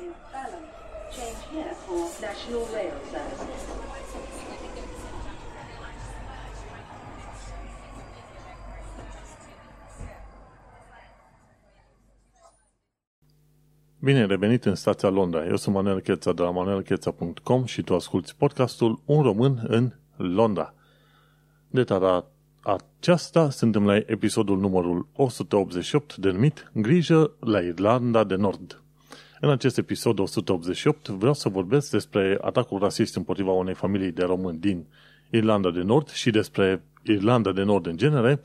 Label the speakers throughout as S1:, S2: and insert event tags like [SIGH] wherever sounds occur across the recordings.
S1: in Balham. Change here for National Rail Services.
S2: Bine revenit în stația Londra. Eu sunt Manuel Cheța de la manuelcheța.com și tu asculti podcastul Un român în Londra. De data aceasta suntem la episodul numărul 188 denumit Grijă la Irlanda de Nord. În acest episod 188 vreau să vorbesc despre atacul rasist împotriva unei familii de români din Irlanda de Nord și despre Irlanda de Nord în genere,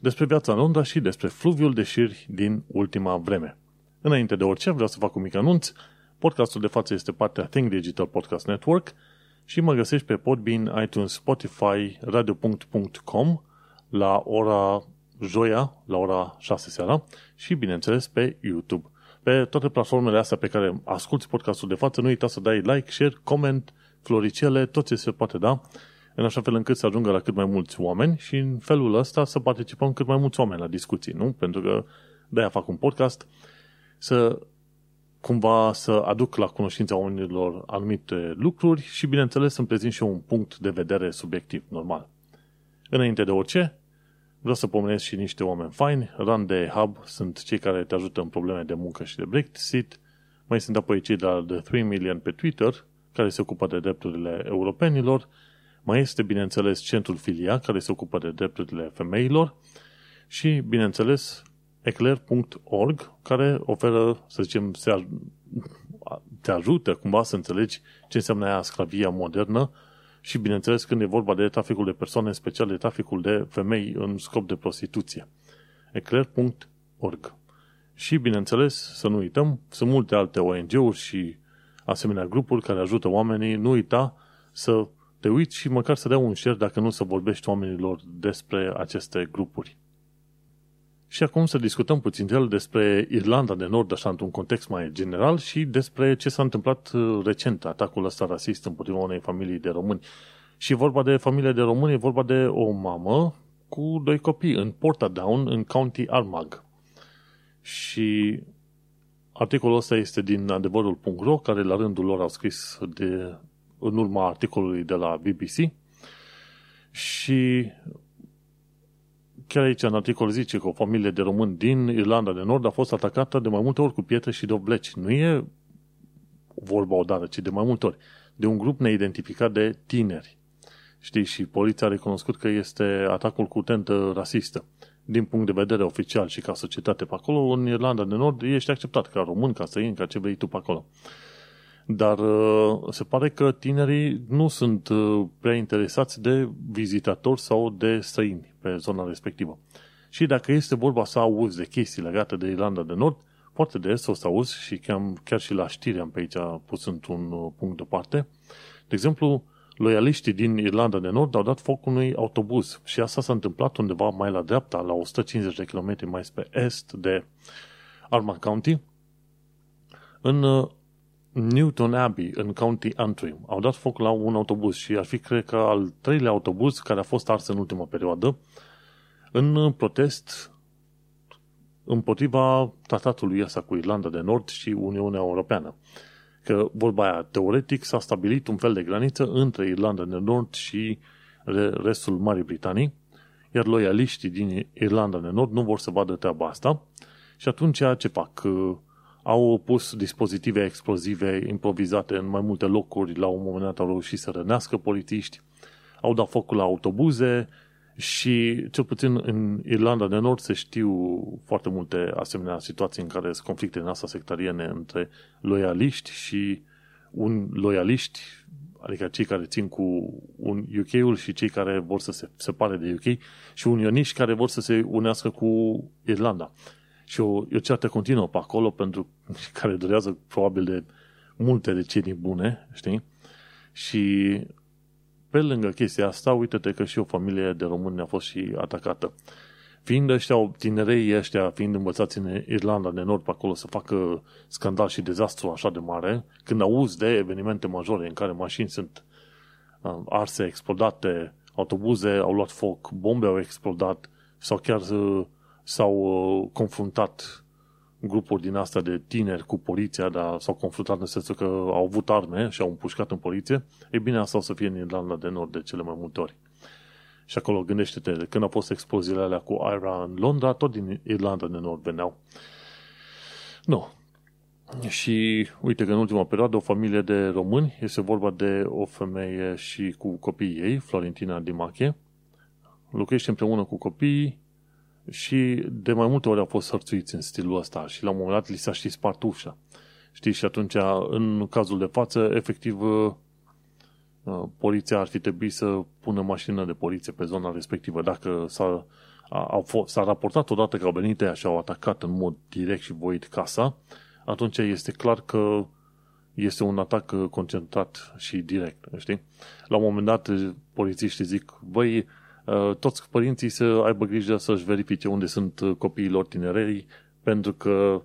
S2: despre viața în Londra și despre fluviul de șiri din ultima vreme. Înainte de orice, vreau să fac un mic anunț. Podcastul de față este partea Think Digital Podcast Network și mă găsești pe Podbean, iTunes, Spotify, radio.com la ora joia, la ora 6 seara și, bineînțeles, pe YouTube. Pe toate platformele astea pe care asculti podcastul de față, nu uita să dai like, share, comment, floricele, tot ce se poate da, în așa fel încât să ajungă la cât mai mulți oameni și în felul ăsta să participăm cât mai mulți oameni la discuții, nu? Pentru că de-aia fac un podcast, să cumva să aduc la cunoștința oamenilor anumite lucruri și, bineînțeles, să-mi prezint și eu un punct de vedere subiectiv, normal. Înainte de orice, vreau să pomenesc și niște oameni faini. Run de Hub sunt cei care te ajută în probleme de muncă și de Brexit. Mai sunt apoi cei de la The 3 Million pe Twitter, care se ocupă de drepturile europenilor. Mai este, bineînțeles, Centrul Filia, care se ocupă de drepturile femeilor. Și, bineînțeles, eclair.org, care oferă, să zicem, se te ajută cumva să înțelegi ce înseamnă aia sclavia modernă și, bineînțeles, când e vorba de traficul de persoane, în special de traficul de femei în scop de prostituție. eclair.org Și, bineînțeles, să nu uităm, sunt multe alte ONG-uri și asemenea grupuri care ajută oamenii. Nu uita să te uiți și măcar să dea un share dacă nu să vorbești oamenilor despre aceste grupuri. Și acum să discutăm puțin el despre Irlanda de Nord, așa într-un context mai general, și despre ce s-a întâmplat uh, recent, atacul ăsta rasist împotriva unei familii de români. Și vorba de familie de români, e vorba de o mamă cu doi copii în Portadown, în County Armagh. Și articolul ăsta este din adevărul.ro, care la rândul lor au scris de, în urma articolului de la BBC. Și Chiar aici în articol zice că o familie de români din Irlanda de Nord a fost atacată de mai multe ori cu pietre și dobleci. Nu e vorba odată, ci de mai multe ori. De un grup neidentificat de tineri. Știi, și poliția a recunoscut că este atacul cu tentă rasistă. Din punct de vedere oficial și ca societate pe acolo, în Irlanda de Nord ești acceptat ca român, ca străin, ca ce vrei tu pe acolo. Dar uh, se pare că tinerii nu sunt uh, prea interesați de vizitatori sau de străini pe zona respectivă. Și dacă este vorba să auzi de chestii legate de Irlanda de Nord, foarte des o să auzi și chiar, chiar și la știri am pe aici pus într-un uh, punct deoparte. De exemplu, loialiștii din Irlanda de Nord au dat foc unui autobuz și asta s-a întâmplat undeva mai la dreapta, la 150 de km mai spre est de Armagh County, în Newton Abbey, în County Antrim. Au dat foc la un autobuz și ar fi, cred că, al treilea autobuz care a fost ars în ultima perioadă în protest împotriva tratatului ăsta cu Irlanda de Nord și Uniunea Europeană. Că vorba aia, teoretic, s-a stabilit un fel de graniță între Irlanda de Nord și restul Marii Britanii, iar loialiștii din Irlanda de Nord nu vor să vadă treaba asta și atunci ce fac? Au pus dispozitive explozive improvizate în mai multe locuri, la un moment dat au reușit să rănească polițiști, au dat focul la autobuze și cel puțin în Irlanda de Nord se știu foarte multe asemenea situații în care sunt conflicte în asta sectariene între loialiști și un loialiști, adică cei care țin cu un UK-ul și cei care vor să se separe de UK și unioniști care vor să se unească cu Irlanda și o, o ceartă continuă pe acolo pentru [LAUGHS] care durează probabil de multe decenii bune, știi? Și pe lângă chestia asta, uite-te că și o familie de români a fost și atacată. Fiind ăștia, tinerei ăștia, fiind învățați în Irlanda de Nord pe acolo să facă scandal și dezastru așa de mare, când auzi de evenimente majore în care mașini sunt uh, arse, explodate, autobuze au luat foc, bombe au explodat sau chiar uh, s-au uh, confruntat grupuri din asta de tineri cu poliția, dar s-au confruntat în sensul că au avut arme și au împușcat în poliție, e bine asta o să fie în Irlanda de Nord de cele mai multe ori. Și acolo gândește-te, când au fost exploziile alea cu IRA în Londra, tot din Irlanda de Nord veneau. Nu. Și uite că în ultima perioadă o familie de români, este vorba de o femeie și cu copiii ei, Florentina Dimache, locuiește împreună cu copiii și de mai multe ori au fost hărțuiți în stilul ăsta și la un moment dat li s-a și spart ușa. Știi, și atunci, în cazul de față, efectiv, uh, uh, poliția ar fi trebuit să pună mașină de poliție pe zona respectivă. Dacă s-a, a, fost, s-a raportat odată că au venit aia și au atacat în mod direct și voit casa, atunci este clar că este un atac uh, concentrat și direct, știi? La un moment dat, polițiștii zic, băi, Uh, toți părinții să aibă grijă să-și verifice unde sunt uh, copiilor tinerei, pentru că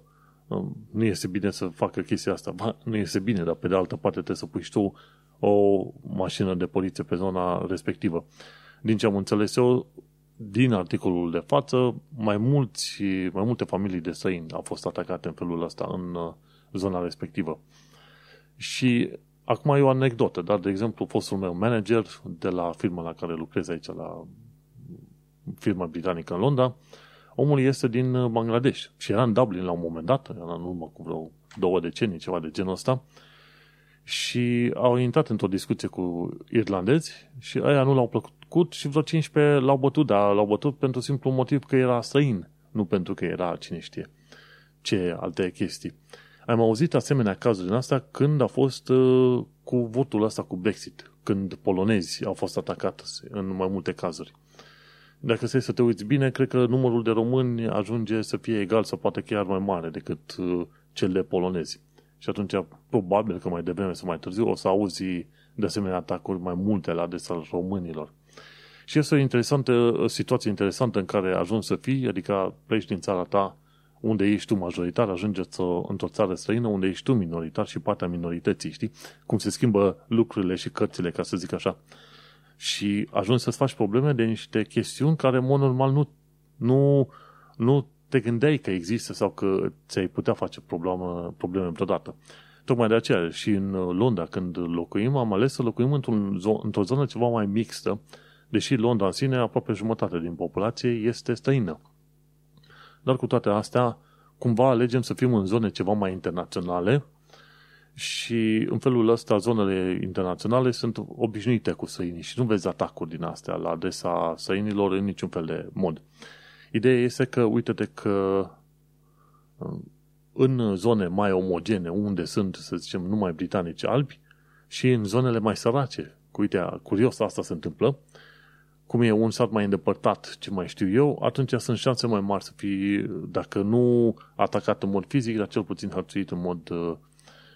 S2: um, nu este bine să facă chestia asta. Ba, nu este bine, dar pe de altă parte trebuie să pui și tu o mașină de poliție pe zona respectivă. Din ce am înțeles eu, din articolul de față, mai, mulți, mai multe familii de săini au fost atacate în felul ăsta în uh, zona respectivă. Și Acum e o anecdotă, dar, de exemplu, fostul meu manager de la firma la care lucrez aici, la firma britanică în Londra, omul este din Bangladesh și era în Dublin la un moment dat, era în urmă cu vreo două decenii, ceva de genul ăsta, și au intrat într-o discuție cu irlandezi și aia nu l-au plăcut și vreo 15 l-au bătut, dar l-au bătut pentru simplu motiv că era străin, nu pentru că era cine știe ce alte chestii. Am auzit asemenea cazuri din asta când a fost uh, cu votul ăsta cu Brexit, când polonezi au fost atacați în mai multe cazuri. Dacă să să te uiți bine, cred că numărul de români ajunge să fie egal sau poate chiar mai mare decât uh, cel de polonezi. Și atunci, probabil că mai devreme sau mai târziu, o să auzi de asemenea atacuri mai multe la adresa românilor. Și este o interesantă, o situație interesantă în care ajungi să fii, adică pleci din țara ta unde ești tu majoritar, ajungeți într-o țară străină unde ești tu minoritar și partea minorității, știi? Cum se schimbă lucrurile și cărțile, ca să zic așa. Și ajungi să-ți faci probleme de niște chestiuni care, în mod normal, nu, nu, nu te gândeai că există sau că ți-ai putea face probleme, probleme vreodată. Tocmai de aceea și în Londra, când locuim, am ales să locuim într-un, într-o zonă ceva mai mixtă, deși Londra în sine, aproape jumătate din populație, este străină. Dar cu toate astea, cumva alegem să fim în zone ceva mai internaționale și în felul ăsta zonele internaționale sunt obișnuite cu săinii și nu vezi atacuri din astea la adresa săinilor în niciun fel de mod. Ideea este că, uite-te că în zone mai omogene, unde sunt, să zicem, numai britanici albi, și în zonele mai sărace, uite, curios asta se întâmplă, cum e un sat mai îndepărtat, ce mai știu eu, atunci sunt șanse mai mari să fii, dacă nu atacat în mod fizic, dar cel puțin hărțuit în mod uh,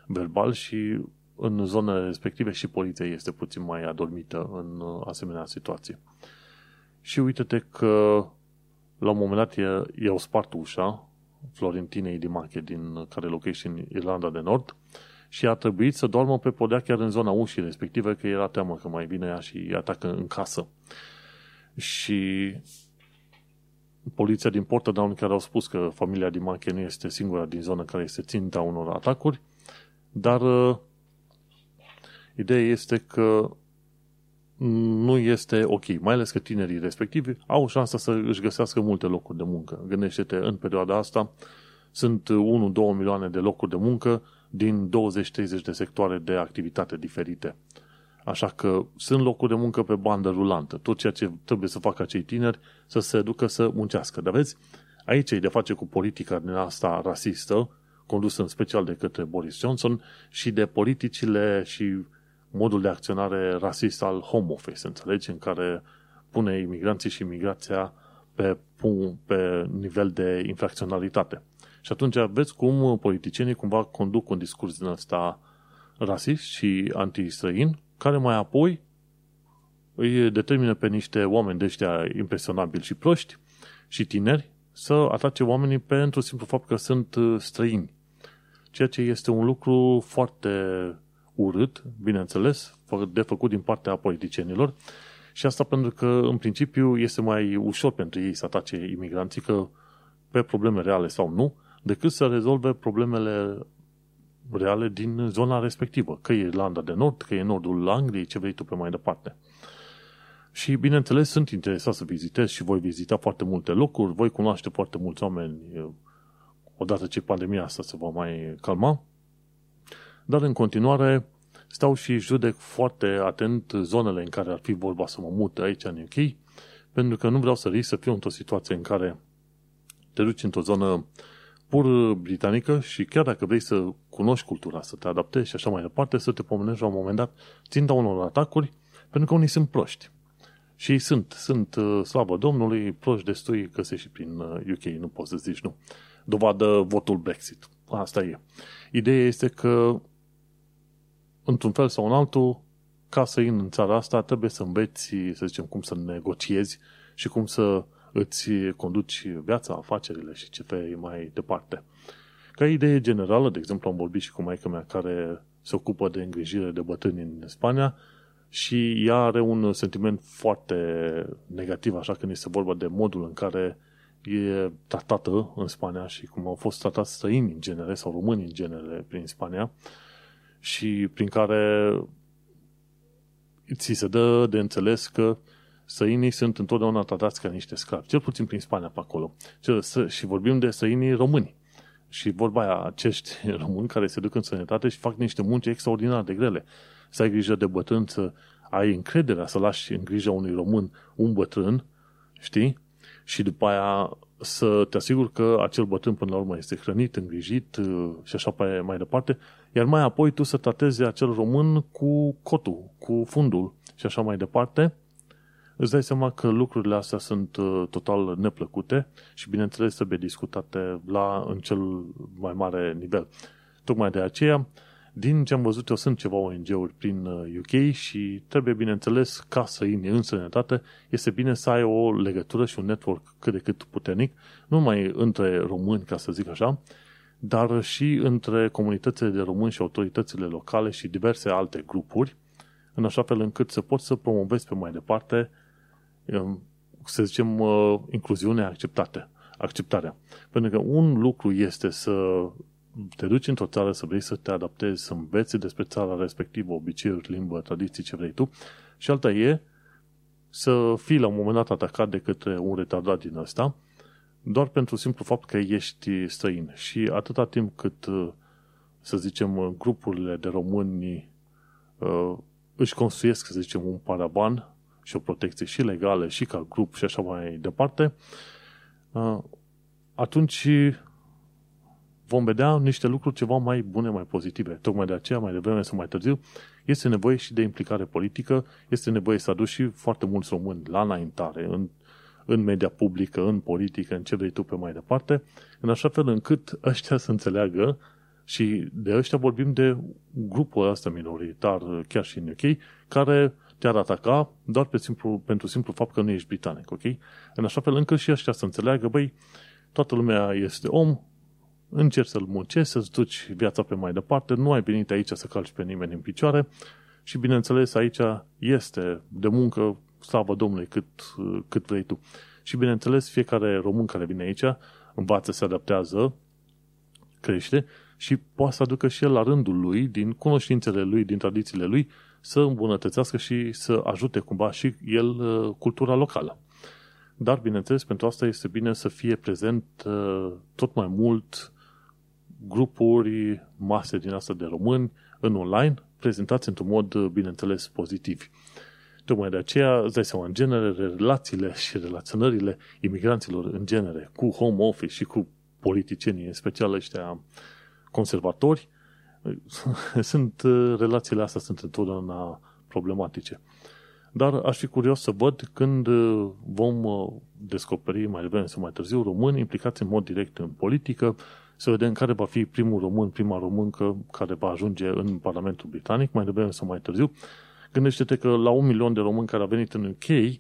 S2: verbal și în zonele respective și poliția este puțin mai adormită în uh, asemenea situații. Și uite-te că la un moment dat i-au spart ușa Florentinei Dimache, din care locuiește în Irlanda de Nord, și a trebuit să doarmă pe podea chiar în zona ușii respective, că era teamă că mai vine ea și îi atacă în casă și poliția din Portadown care au spus că familia Dimache nu este singura din zonă care este ținta unor atacuri, dar uh, ideea este că nu este ok, mai ales că tinerii respectivi au șansa să își găsească multe locuri de muncă. Gândește-te, în perioada asta sunt 1-2 milioane de locuri de muncă din 20-30 de sectoare de activitate diferite. Așa că sunt locuri de muncă pe bandă rulantă. Tot ceea ce trebuie să facă acei tineri să se ducă să muncească. Dar vezi, aici e de face cu politica din asta rasistă, condusă în special de către Boris Johnson și de politicile și modul de acționare rasist al Home Office, înțelegi, în care pune imigranții și imigrația pe, pe nivel de infracționalitate. Și atunci vezi cum politicienii cumva conduc un discurs din ăsta rasist și anti-străin care mai apoi îi determină pe niște oameni de ăștia impresionabili și proști și tineri să atace oamenii pentru simplu fapt că sunt uh, străini. Ceea ce este un lucru foarte urât, bineînțeles, de făcut din partea politicienilor și asta pentru că, în principiu, este mai ușor pentru ei să atace imigranții, că pe probleme reale sau nu, decât să rezolve problemele reale din zona respectivă, că e Irlanda de Nord, că e nordul Angliei, ce vrei tu pe mai departe. Și, bineînțeles, sunt interesat să vizitez și voi vizita foarte multe locuri, voi cunoaște foarte mulți oameni odată ce pandemia asta se va mai calma. Dar, în continuare, stau și judec foarte atent zonele în care ar fi vorba să mă mut aici în UK, pentru că nu vreau să risc să fiu într-o situație în care te duci într-o zonă pur britanică și chiar dacă vrei să cunoști cultura, să te adaptezi și așa mai departe, să te pomenești la un moment dat ținta unor atacuri, pentru că unii sunt proști. Și sunt, sunt uh, slavă Domnului, proști destui se și prin UK, uh, nu poți să zici nu. Dovadă votul Brexit. Asta e. Ideea este că, într-un fel sau în altul, ca să in în țara asta, trebuie să înveți, să zicem, cum să negociezi și cum să îți conduci viața, afacerile și ce fei mai departe. Ca idee generală, de exemplu, am vorbit și cu maica mea care se ocupă de îngrijire de bătrâni în Spania și ea are un sentiment foarte negativ, așa când este vorba de modul în care e tratată în Spania și cum au fost tratați străini în genere sau români în genere prin Spania și prin care ți se dă de înțeles că străinii sunt întotdeauna tratați ca niște sclavi, cel puțin prin Spania pe acolo. Și vorbim de străinii români. Și vorba aia, acești [LAUGHS] români care se duc în sănătate și fac niște munci extraordinar de grele. Să ai grijă de bătrân, să ai încrederea să lași în grija unui român un bătrân, știi? Și după aia să te asiguri că acel bătrân până la urmă este hrănit, îngrijit uh, și așa mai departe, iar mai apoi tu să tratezi acel român cu cotul, cu fundul și așa mai departe, îți dai seama că lucrurile astea sunt uh, total neplăcute și bineînțeles trebuie discutate la, în cel mai mare nivel. Tocmai de aceea, din ce am văzut eu, sunt ceva ONG-uri prin UK uh, și trebuie, bineînțeles, ca să intri în sănătate, este bine să ai o legătură și un network cât de cât puternic, nu numai între români, ca să zic așa, dar și între comunitățile de români și autoritățile locale și diverse alte grupuri, în așa fel încât să poți să promovezi pe mai departe, um, să zicem, uh, incluziunea acceptată, acceptarea. Pentru că un lucru este să te duci într-o țară să vrei să te adaptezi, să înveți despre țara respectivă, obiceiuri, limbă, tradiții, ce vrei tu, și alta e să fii la un moment dat atacat de către un retardat din ăsta, doar pentru simplu fapt că ești străin. Și atâta timp cât, să zicem, grupurile de români uh, își construiesc, să zicem, un paraban și o protecție și legală și ca grup și așa mai departe, uh, atunci vom vedea niște lucruri ceva mai bune, mai pozitive. Tocmai de aceea, mai devreme sau mai târziu, este nevoie și de implicare politică, este nevoie să aduci și foarte mulți români la înaintare, în, în media publică, în politică, în ce vrei tu pe mai departe, în așa fel încât ăștia să înțeleagă și de ăștia vorbim de grupul ăsta minoritar, chiar și în UK, care te-ar ataca doar pe simplu, pentru simplu fapt că nu ești britanic, ok? În așa fel încât și ăștia să înțeleagă, băi, toată lumea este om, încerci să-l muncești, să-ți duci viața pe mai departe, nu ai venit aici să calci pe nimeni în picioare și, bineînțeles, aici este de muncă, slavă Domnului, cât, cât vrei tu. Și, bineînțeles, fiecare român care vine aici învață, se adaptează, crește și poate să aducă și el la rândul lui, din cunoștințele lui, din tradițiile lui, să îmbunătățească și să ajute cumva și el uh, cultura locală. Dar, bineînțeles, pentru asta este bine să fie prezent uh, tot mai mult grupuri, mase din asta de români în online, prezentați într-un mod, bineînțeles, pozitiv. Tocmai de aceea, îți dai seama, în genere, relațiile și relaționările imigranților în genere cu home office și cu politicienii, în special ăștia conservatori, [LAUGHS] sunt, relațiile astea sunt întotdeauna problematice. Dar aș fi curios să văd când vom descoperi mai devreme sau mai târziu români implicați în mod direct în politică, să vedem care va fi primul român, prima româncă care va ajunge în Parlamentul Britanic, mai devreme sau mai târziu. Gândește-te că la un milion de români care au venit în UK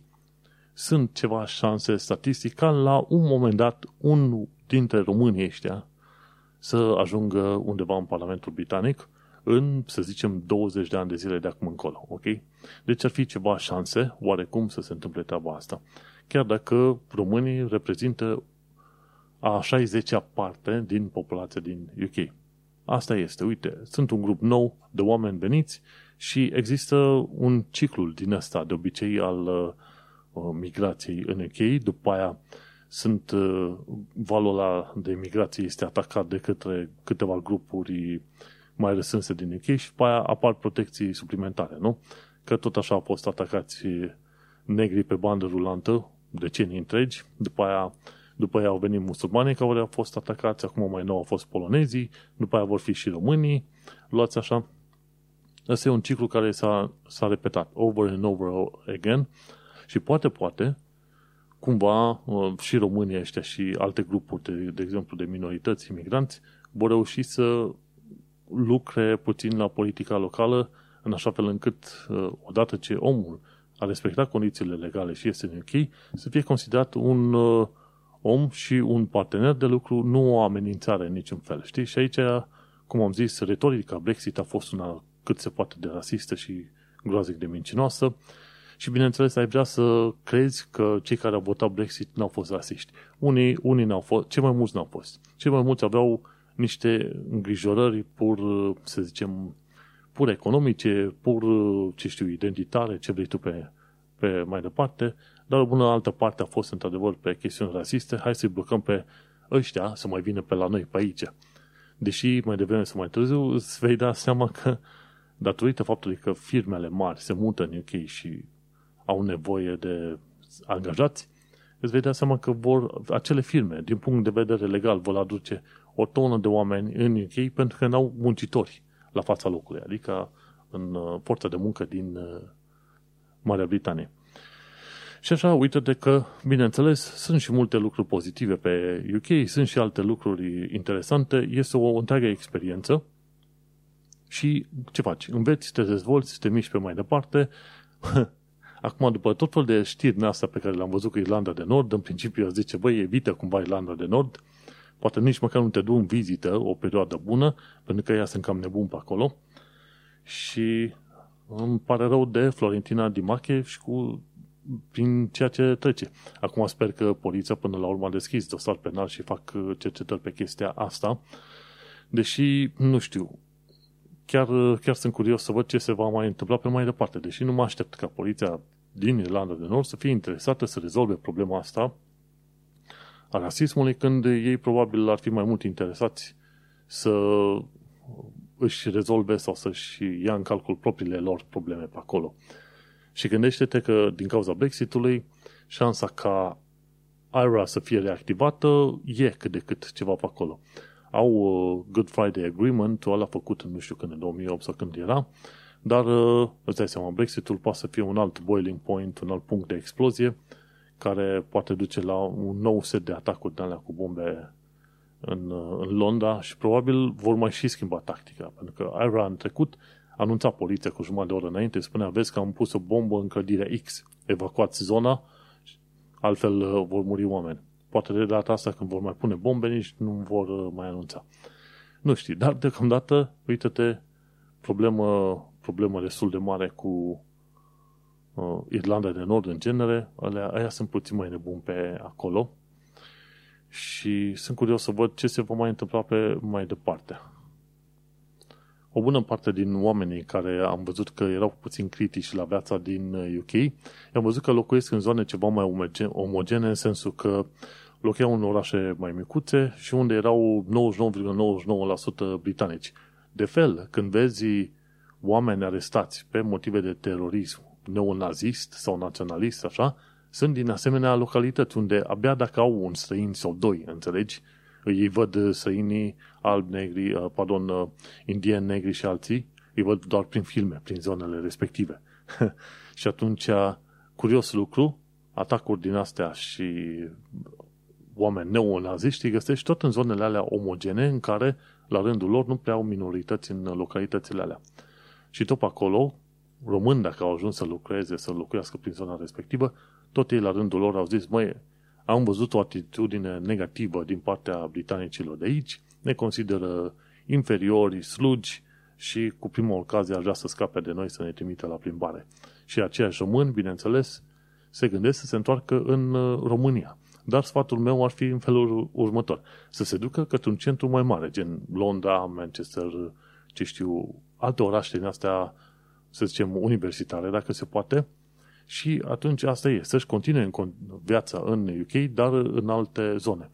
S2: sunt ceva șanse statistic ca la un moment dat un dintre românii ăștia să ajungă undeva în Parlamentul Britanic în, să zicem, 20 de ani de zile de acum încolo, ok? Deci ar fi ceva șanse, oarecum, să se întâmple treaba asta. Chiar dacă românii reprezintă a 60-a parte din populația din UK. Asta este, uite, sunt un grup nou de oameni veniți și există un ciclu din ăsta, de obicei, al uh, migrației în UK. După aia sunt uh, valul ăla de migrație este atacat de către câteva grupuri mai răsânse din UK și după aia apar protecții suplimentare, nu? Că tot așa au fost atacați negri pe bandă rulantă decenii întregi, după aia după aia au venit musulmanii care au fost atacați, acum mai nou au fost polonezii, după aia vor fi și românii, luați așa. Asta e un ciclu care s-a, s-a repetat over and over again și poate, poate, cumva uh, și România ăștia și alte grupuri, de, de exemplu, de minorități, imigranți, vor reuși să lucre puțin la politica locală în așa fel încât, uh, odată ce omul a respectat condițiile legale și este în UK, să fie considerat un uh, om și un partener de lucru, nu o amenințare în niciun fel. Știi? Și aici, cum am zis, retorica Brexit a fost una cât se poate de rasistă și groaznic de mincinoasă și bineînțeles ai vrea să crezi că cei care au votat Brexit n-au fost rasiști. Unii, unii n-au fost, cei mai mulți n-au fost. Cei mai mulți aveau niște îngrijorări pur, să zicem, pur economice, pur, ce știu, identitare, ce vrei tu pe, pe mai departe, dar o bună altă parte a fost într-adevăr pe chestiuni rasiste, hai să-i blocăm pe ăștia să mai vină pe la noi, pe aici. Deși mai devreme sau mai târziu îți vei da seama că datorită faptului că firmele mari se mută în UK și au nevoie de angajați, îți vei da seama că vor, acele firme, din punct de vedere legal, vor aduce o tonă de oameni în UK pentru că n-au muncitori la fața locului, adică în uh, forța de muncă din uh, Marea Britanie. Și așa, uite de că, bineînțeles, sunt și multe lucruri pozitive pe UK, sunt și alte lucruri interesante, este o întreagă experiență și ce faci? Înveți, te dezvolți, te miști pe mai departe. [LAUGHS] Acum, după tot felul de știri din astea pe care le-am văzut cu Irlanda de Nord, în principiu zice, băi, evită cumva Irlanda de Nord, poate nici măcar nu te du în vizită o perioadă bună, pentru că ea sunt cam nebun pe acolo. Și îmi pare rău de Florentina Dimache și cu prin ceea ce trece. Acum sper că poliția până la urmă a deschis dosar penal și fac uh, cercetări pe chestia asta, deși nu știu, chiar, chiar sunt curios să văd ce se va mai întâmpla pe mai departe, deși nu mă aștept ca poliția din Irlanda de Nord să fie interesată să rezolve problema asta a rasismului, când ei probabil ar fi mai mult interesați să își rezolve sau să-și ia în calcul propriile lor probleme pe acolo. Și gândește-te că din cauza Brexitului, șansa ca IRA să fie reactivată e cât de cât ceva pe acolo. Au uh, Good Friday Agreement, ăla făcut nu știu când, în 2008 sau când era, dar uh, îți dai seama, Brexitul poate să fie un alt boiling point, un alt punct de explozie, care poate duce la un nou set de atacuri de alea cu bombe în, uh, în Londra și probabil vor mai și schimba tactica, pentru că IRA în trecut anunța poliția cu jumătate de oră înainte, spunea, vezi că am pus o bombă în clădirea X, evacuați zona, altfel uh, vor muri oameni. Poate de data asta când vor mai pune bombe, nici nu vor uh, mai anunța. Nu știi, dar deocamdată, uite-te, problemă, problemă destul de mare cu uh, Irlanda de Nord în genere, alea, aia sunt puțin mai nebuni pe acolo și sunt curios să văd ce se va mai întâmpla pe mai departe o bună parte din oamenii care am văzut că erau puțin critici la viața din UK, uh, am văzut că locuiesc în zone ceva mai omogene, în sensul că locuiau în orașe mai micuțe și unde erau 99,99% britanici. De fel, când vezi oameni arestați pe motive de terorism neonazist sau naționalist, așa, sunt din asemenea localități unde abia dacă au un străin sau doi, înțelegi, ei văd uh, străinii albi, negri, uh, pardon, uh, indieni, negri și alții, îi văd doar prin filme, prin zonele respective. [LAUGHS] și atunci, curios lucru, atacuri din astea și oameni neonaziști îi găsești tot în zonele alea omogene în care, la rândul lor, nu prea au minorități în localitățile alea. Și tot acolo, români, dacă au ajuns să lucreze, să locuiască prin zona respectivă, tot ei la rândul lor au zis, măi, am văzut o atitudine negativă din partea britanicilor de aici, ne consideră inferiori, slugi și cu prima ocazie ar vrea să scape de noi să ne trimită la plimbare. Și aceiași români, bineînțeles, se gândesc să se întoarcă în uh, România. Dar sfatul meu ar fi în felul următor. Să se ducă către un centru mai mare, gen Londra, Manchester, ce știu, alte orașe din astea, să zicem, universitare, dacă se poate, și atunci asta e, să-și continue în viața în UK, dar în alte zone.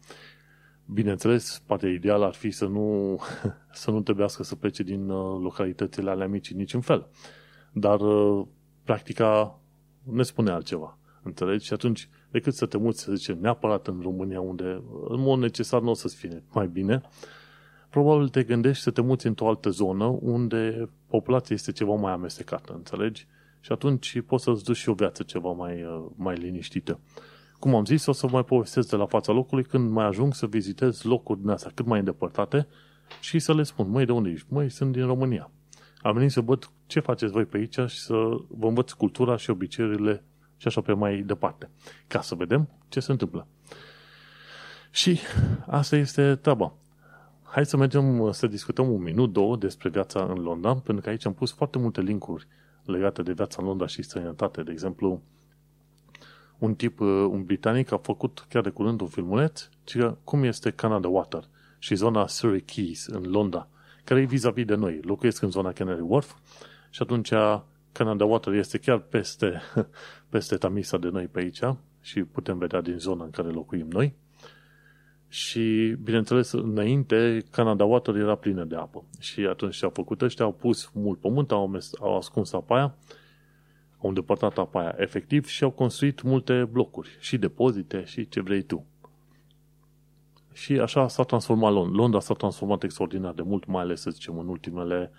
S2: Bineînțeles, poate ideal ar fi să nu, [LAUGHS] să nu trebuiască să plece din uh, localitățile alea mici niciun fel. Dar uh, practica ne spune altceva. Înțelegi? Și atunci, decât să te muți, să zicem, neapărat în România, unde în mod necesar nu o să-ți fie mai bine, probabil te gândești să te muți într-o altă zonă unde populația este ceva mai amestecată, înțelegi? Și atunci poți să-ți duci și o viață ceva mai, uh, mai liniștită. Cum am zis, o să mai povestesc de la fața locului când mai ajung să vizitez locuri din astea cât mai îndepărtate și să le spun, măi, de unde ești? Măi, sunt din România. Am venit să văd ce faceți voi pe aici și să vă învăț cultura și obiceiurile și așa pe mai departe. Ca să vedem ce se întâmplă. Și asta este treaba. Hai să mergem să discutăm un minut, două despre viața în Londra, pentru că aici am pus foarte multe linkuri legate de viața în Londra și străinătate. De exemplu, un tip, uh, un britanic, a făcut chiar de curând un filmuleț, ci cum este Canada Water și zona Surrey Keys în Londra, care e vis-a-vis de noi. Locuiesc în zona Canary Wharf și atunci Canada Water este chiar peste, [LAUGHS] peste Tamisa de noi pe aici și putem vedea din zona în care locuim noi. Și, bineînțeles, înainte, Canada Water era plină de apă. Și atunci ce au făcut ăștia, au pus mult pământ, au, au ascuns apa aia, au îndepărtat apa aia efectiv și au construit multe blocuri și depozite și ce vrei tu. Și așa s-a transformat Londra. Londra s-a transformat extraordinar de mult, mai ales, să zicem, în ultimele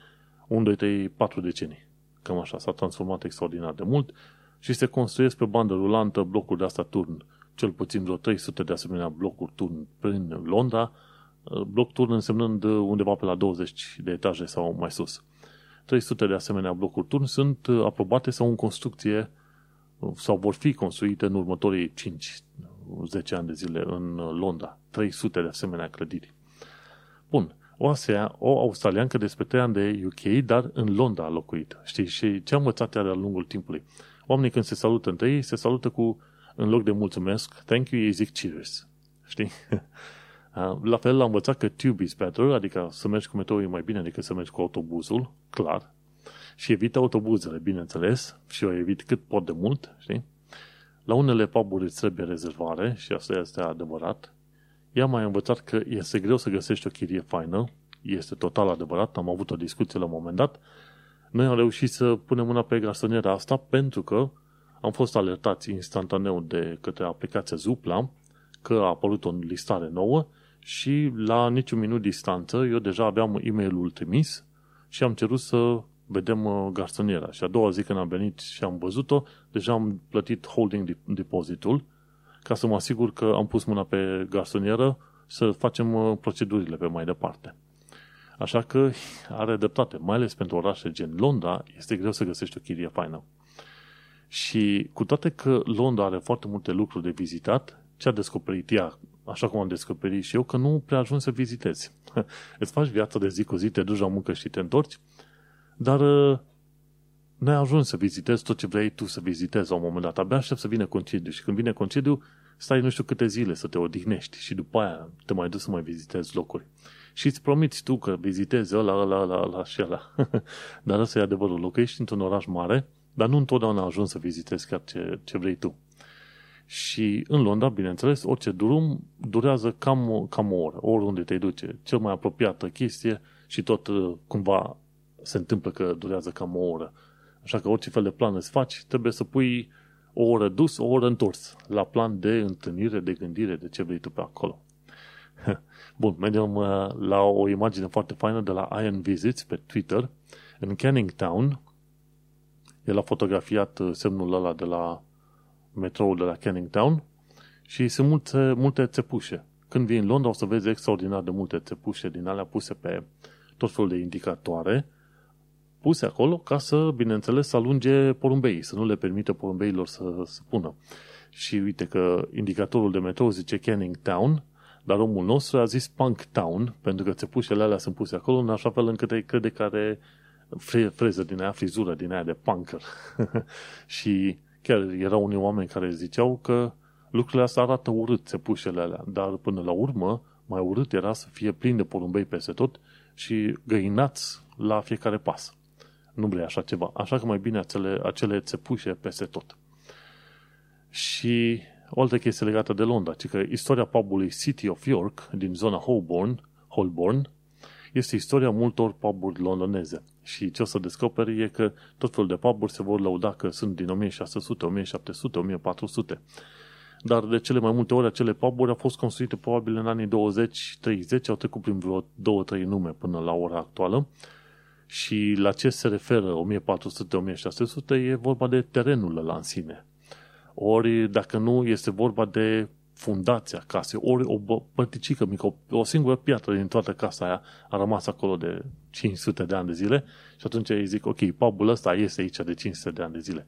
S2: 1, 2, 3, 4 decenii. Cam așa, s-a transformat extraordinar de mult și se construiesc pe bandă rulantă blocuri de asta turn cel puțin vreo 300 de asemenea blocuri turn prin Londra, bloc turn însemnând undeva pe la 20 de etaje sau mai sus. 300 de asemenea blocuri turn sunt aprobate sau în construcție sau vor fi construite în următorii 5-10 ani de zile în Londra. 300 de asemenea clădiri. Bun. O, asea, o australiancă despre 3 ani de UK, dar în Londra a locuit. Știi? Și ce am învățat ea de-a lungul timpului? Oamenii când se salută între ei, se salută cu în loc de mulțumesc, thank you, ei zic cheers. Știi? [LAUGHS] La fel l-am învățat că tube is better, adică să mergi cu metrou e mai bine decât să mergi cu autobuzul, clar. Și evit autobuzele, bineînțeles, și o evit cât pot de mult, știi? La unele puburi îți trebuie rezervare și asta este adevărat. Ea mai învățat că este greu să găsești o chirie faină, este total adevărat, am avut o discuție la un moment dat. Noi am reușit să punem mâna pe garsoniera asta pentru că am fost alertați instantaneu de către aplicația Zupla că a apărut o listare nouă și la niciun minut distanță eu deja aveam e mail trimis și am cerut să vedem uh, garsoniera. Și a doua zi când am venit și am văzut-o, deja am plătit holding depozitul ca să mă asigur că am pus mâna pe garsonieră să facem uh, procedurile pe mai departe. Așa că are dreptate, mai ales pentru orașe gen Londra, este greu să găsești o chirie faină. Și cu toate că Londra are foarte multe lucruri de vizitat, ce a descoperit ea, așa cum am descoperit și eu, că nu prea ajungi să vizitezi. [LAUGHS] Îți faci viața de zi cu zi, te duci la muncă și te întorci, dar uh, nu ai ajuns să vizitezi tot ce vrei tu să vizitezi la un moment dat. Abia aștept să vină concediu și când vine concediu, stai nu știu câte zile să te odihnești și după aia te mai duci să mai vizitezi locuri. Și îți promiți tu că vizitezi ăla, ăla, ăla, ăla și ăla. [LAUGHS] Dar ăsta e adevărul. Locuiești într-un oraș mare, dar nu întotdeauna ajungi să vizitezi chiar ce, ce vrei tu. Și în Londra, bineînțeles, orice drum durează cam, cam o oră, oriunde te duce. Cel mai apropiată chestie și tot uh, cumva se întâmplă că durează cam o oră. Așa că orice fel de plan îți faci, trebuie să pui o oră dus, o oră întors la plan de întâlnire, de gândire, de ce vrei tu pe acolo. [LAUGHS] Bun, mergem uh, la o imagine foarte faină de la Iron Visits pe Twitter. În Canning Town, el a fotografiat uh, semnul ăla de la metroul de la Canning Town și sunt multe, multe țepușe. Când vii în Londra o să vezi extraordinar de multe țepușe din alea puse pe tot felul de indicatoare puse acolo ca să, bineînțeles, să alunge porumbeii, să nu le permită porumbeilor să se pună. Și uite că indicatorul de metrou zice Canning Town, dar omul nostru a zis Punk Town, pentru că țepușele alea sunt puse acolo în așa fel încât îi crede că are freză din aia, frizură din aia de punker. [LAUGHS] și chiar erau unii oameni care ziceau că Lucrurile astea arată urât, țepușele alea, dar până la urmă, mai urât era să fie plin de porumbei peste tot și găinați la fiecare pas. Nu vrei așa ceva. Așa că mai bine acele, acele țepușe peste tot. Și o altă chestie legată de Londra, ci că istoria pubului City of York din zona Holborn, Holborn este istoria multor puburi londoneze. Și ce o să descoperi e că tot felul de puburi se vor lăuda că sunt din 1600, 1700, 1400. Dar de cele mai multe ori acele puburi au fost construite probabil în anii 20-30, au trecut prin vreo 2-3 nume până la ora actuală. Și la ce se referă 1400-1600 e vorba de terenul ăla în sine. Ori, dacă nu, este vorba de fundația casei, ori o părticică mică, o, o singură piatră din toată casa aia a rămas acolo de 500 de ani de zile și atunci îi zic, ok, pubul ăsta este aici de 500 de ani de zile.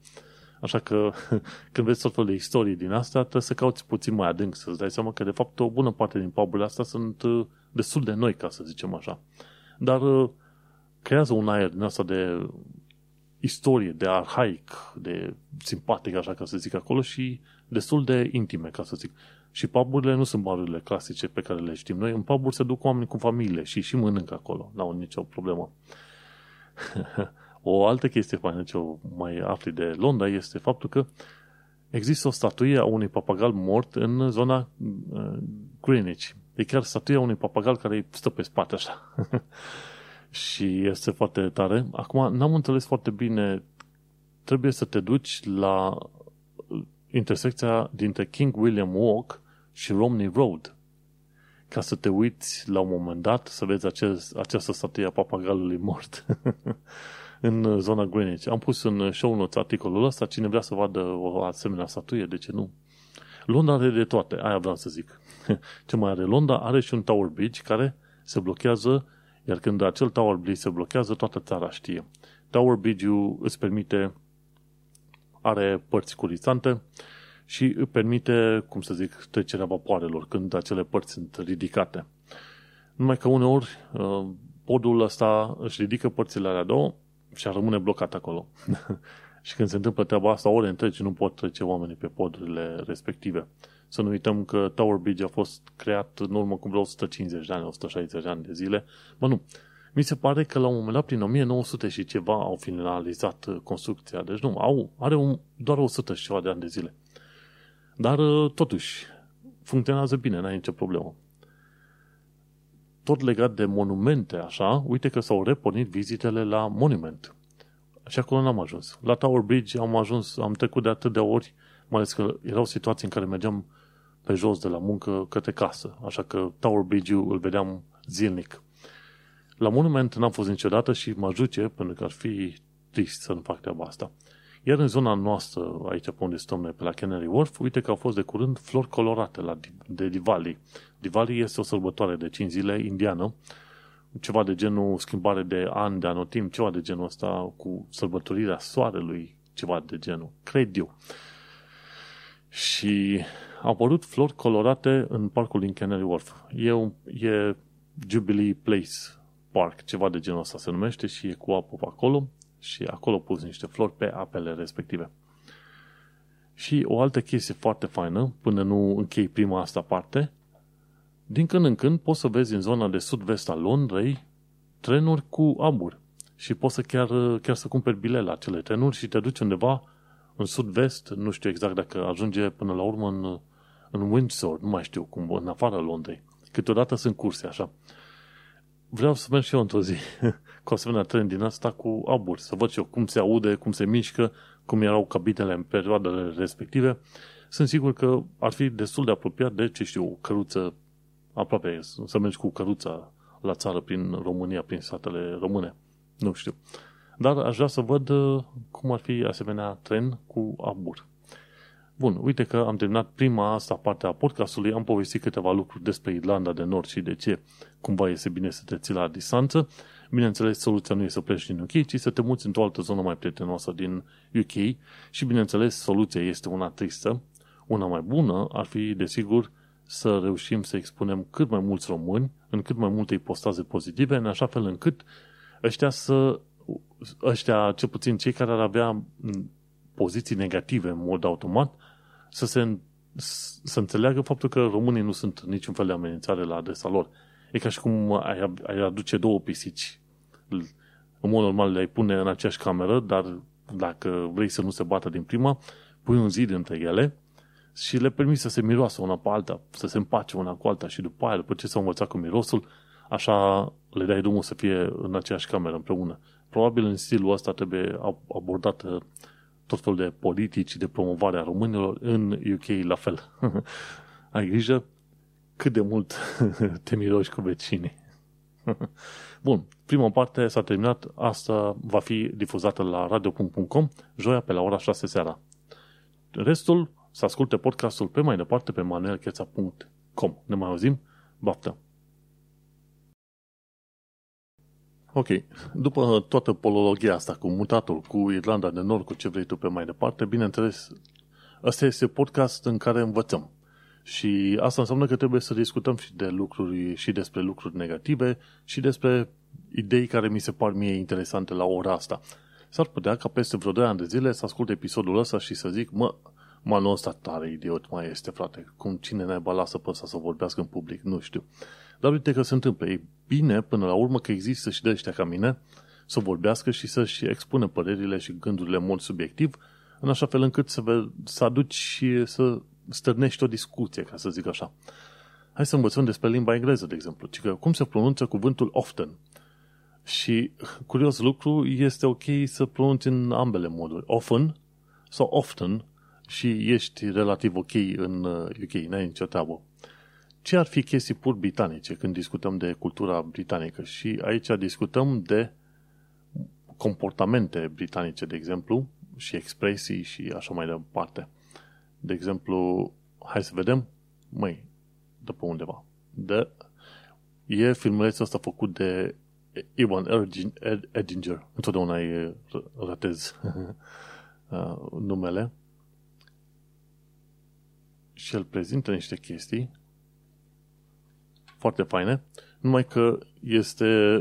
S2: Așa că [LAUGHS] când vezi tot felul de istorie din asta, trebuie să cauți puțin mai adânc, să-ți dai seama că de fapt o bună parte din puburile astea sunt uh, destul de noi, ca să zicem așa. Dar uh, creează un aer din asta de istorie, de arhaic, de simpatic, așa ca să zic acolo, și destul de intime, ca să zic. Și puburile nu sunt barurile clasice pe care le știm noi. În puburi se duc oameni cu familie și și mănâncă acolo. N-au nicio problemă. [LAUGHS] o altă chestie faină ce o mai afli de Londra este faptul că există o statuie a unui papagal mort în zona uh, Greenwich. E chiar statuia unui papagal care stă pe spate așa. [LAUGHS] și este foarte tare. Acum, n-am înțeles foarte bine, trebuie să te duci la intersecția dintre King William Walk și Romney Road ca să te uiți la un moment dat să vezi acest, această statuie a papagalului mort [LAUGHS] în zona Greenwich. Am pus în show notes articolul ăsta, cine vrea să vadă o asemenea statuie, de ce nu? Londra are de toate, aia vreau să zic. [LAUGHS] Ce mai are Londra? Are și un Tower Bridge care se blochează iar când acel Tower Bridge se blochează, toată țara știe. Tower Bridge-ul îți permite, are părți curizante și îți permite, cum să zic, trecerea vapoarelor când acele părți sunt ridicate. Numai că uneori uh, podul ăsta își ridică părțile alea două și ar rămâne blocat acolo. [LAUGHS] și când se întâmplă treaba asta, ore întregi nu pot trece oamenii pe podurile respective. Să nu uităm că Tower Bridge a fost creat în urmă cu vreo 150 de ani, 160 de ani de zile. Bă, nu. Mi se pare că la un moment dat, prin 1900 și ceva, au finalizat uh, construcția. Deci nu, au, are un, doar 100 și ceva de ani de zile. Dar, uh, totuși, funcționează bine, n-ai nicio problemă. Tot legat de monumente, așa, uite că s-au repornit vizitele la monument. Și acolo n-am ajuns. La Tower Bridge am ajuns, am trecut de atât de ori, mai ales că erau situații în care mergeam pe jos de la muncă către casă, așa că Tower Bridge-ul îl vedeam zilnic. La monument n-am fost niciodată și mă ajuce, pentru că ar fi trist să nu fac treaba asta. Iar în zona noastră, aici pe unde stăm noi, pe la Canary Wharf, uite că au fost de curând flori colorate la, de Diwali. Diwali este o sărbătoare de 5 zile indiană, ceva de genul schimbare de an, de anotim, ceva de genul ăsta cu sărbătorirea soarelui, ceva de genul, cred eu. Și au apărut flori colorate în parcul din Canary Wharf. E, un, e Jubilee Place Park, ceva de genul ăsta se numește și e cu apă pe acolo și acolo pus niște flori pe apele respective. Și o altă chestie foarte faină, până nu închei prima asta parte, din când în când poți să vezi în zona de sud-vest a Londrei trenuri cu abur. Și poți să chiar, chiar să cumperi bilet la acele trenuri și te duci undeva în sud-vest, nu știu exact dacă ajunge până la urmă în, în Windsor, nu mai știu cum, în afara Londrei. Câteodată sunt curse așa. Vreau să merg și eu într-o zi [LAUGHS] cu asemenea tren din asta cu abur, să văd și eu cum se aude, cum se mișcă, cum erau cabinele în perioadele respective. Sunt sigur că ar fi destul de apropiat de, ce știu, o căruță aproape, să mergi cu căruța la țară prin România, prin statele române. Nu știu. Dar aș vrea să văd uh, cum ar fi asemenea tren cu abur. Bun, uite că am terminat prima asta parte a podcastului, am povestit câteva lucruri despre Irlanda de Nord și de ce cumva este bine să te ții la distanță. Bineînțeles, soluția nu e să pleci din UK, ci să te muți într-o altă zonă mai prietenoasă din UK și, bineînțeles, soluția este una tristă. Una mai bună ar fi, desigur, să reușim să expunem cât mai mulți români în cât mai multe ipostaze pozitive, în așa fel încât ăștia să ăștia, cel puțin cei care ar avea poziții negative în mod automat, să se să înțeleagă faptul că românii nu sunt niciun fel de amenințare la adresa lor. E ca și cum ai, ai aduce două pisici. În mod normal le-ai pune în aceeași cameră, dar dacă vrei să nu se bată din prima, pui un zid între ele și le permiți să se miroasă una pe alta, să se împace una cu alta și după aia, după ce s-au învățat cu mirosul, așa le dai drumul să fie în aceeași cameră împreună. Probabil în stilul ăsta trebuie abordat tot felul de politici de promovare a românilor în UK la fel. [LAUGHS] Ai grijă cât de mult [LAUGHS] te miroși cu vecinii. [LAUGHS] Bun, prima parte s-a terminat, asta va fi difuzată la radio.com joia pe la ora 6 seara. Restul să asculte podcastul pe mai departe pe manuelcheța.com. Ne mai auzim? Baftă! Ok, după toată polologia asta cu mutatul, cu Irlanda de Nord, cu ce vrei tu pe mai departe, bineînțeles, ăsta este podcast în care învățăm. Și asta înseamnă că trebuie să discutăm și de lucruri și despre lucruri negative și despre idei care mi se par mie interesante la ora asta. S-ar putea ca peste vreo 2 ani de zile să ascult episodul ăsta și să zic, mă, manul ăsta tare idiot mai este, frate. Cum cine ne lasă pe ăsta să vorbească în public, nu știu. Dar uite că se întâmplă. E bine, până la urmă, că există și de ăștia ca mine să vorbească și să-și expună părerile și gândurile în mod subiectiv, în așa fel încât să, ve- să aduci și să stârnești o discuție, ca să zic așa. Hai să învățăm despre limba engleză, de exemplu. Ci că cum se pronunță cuvântul often. Și curios lucru, este ok să pronunți în ambele moduri. Often sau often și ești relativ ok în UK, uh, n-ai nicio treabă. Ce ar fi chestii pur britanice când discutăm de cultura britanică? Și aici discutăm de comportamente britanice, de exemplu, și expresii și așa mai departe. De exemplu, hai să vedem, măi, de pe undeva. De, e filmulețul ăsta făcut de Ivan Edinger. Întotdeauna îi ratez [LAUGHS] uh, numele. Și el prezintă niște chestii foarte faine, numai că este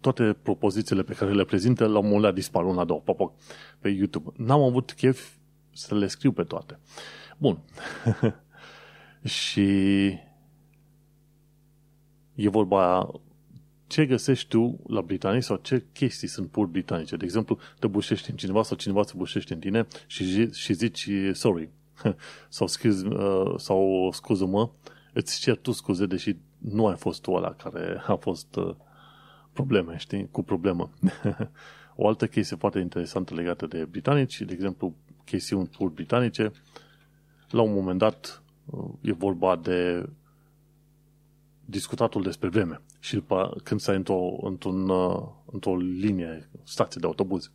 S2: toate propozițiile pe care le prezintă la un moment dat dispar una, două, pop, pe YouTube. N-am avut chef să le scriu pe toate. Bun. [LAUGHS] și e vorba ce găsești tu la britanici sau ce chestii sunt pur britanice. De exemplu, te bușești în cineva sau cineva se bușește în tine și, și zici sorry [LAUGHS] sau, schiz, uh, sau scuză-mă, îți cer tu scuze, deși nu ai fost tu ăla care a fost uh, probleme, știi, cu problemă. [LAUGHS] o altă chestie foarte interesantă legată de britanici, de exemplu, chestiuni pur britanice, la un moment dat uh, e vorba de discutatul despre vreme și după când stai într-o, într-un, uh, într-o linie, stație de autobuz.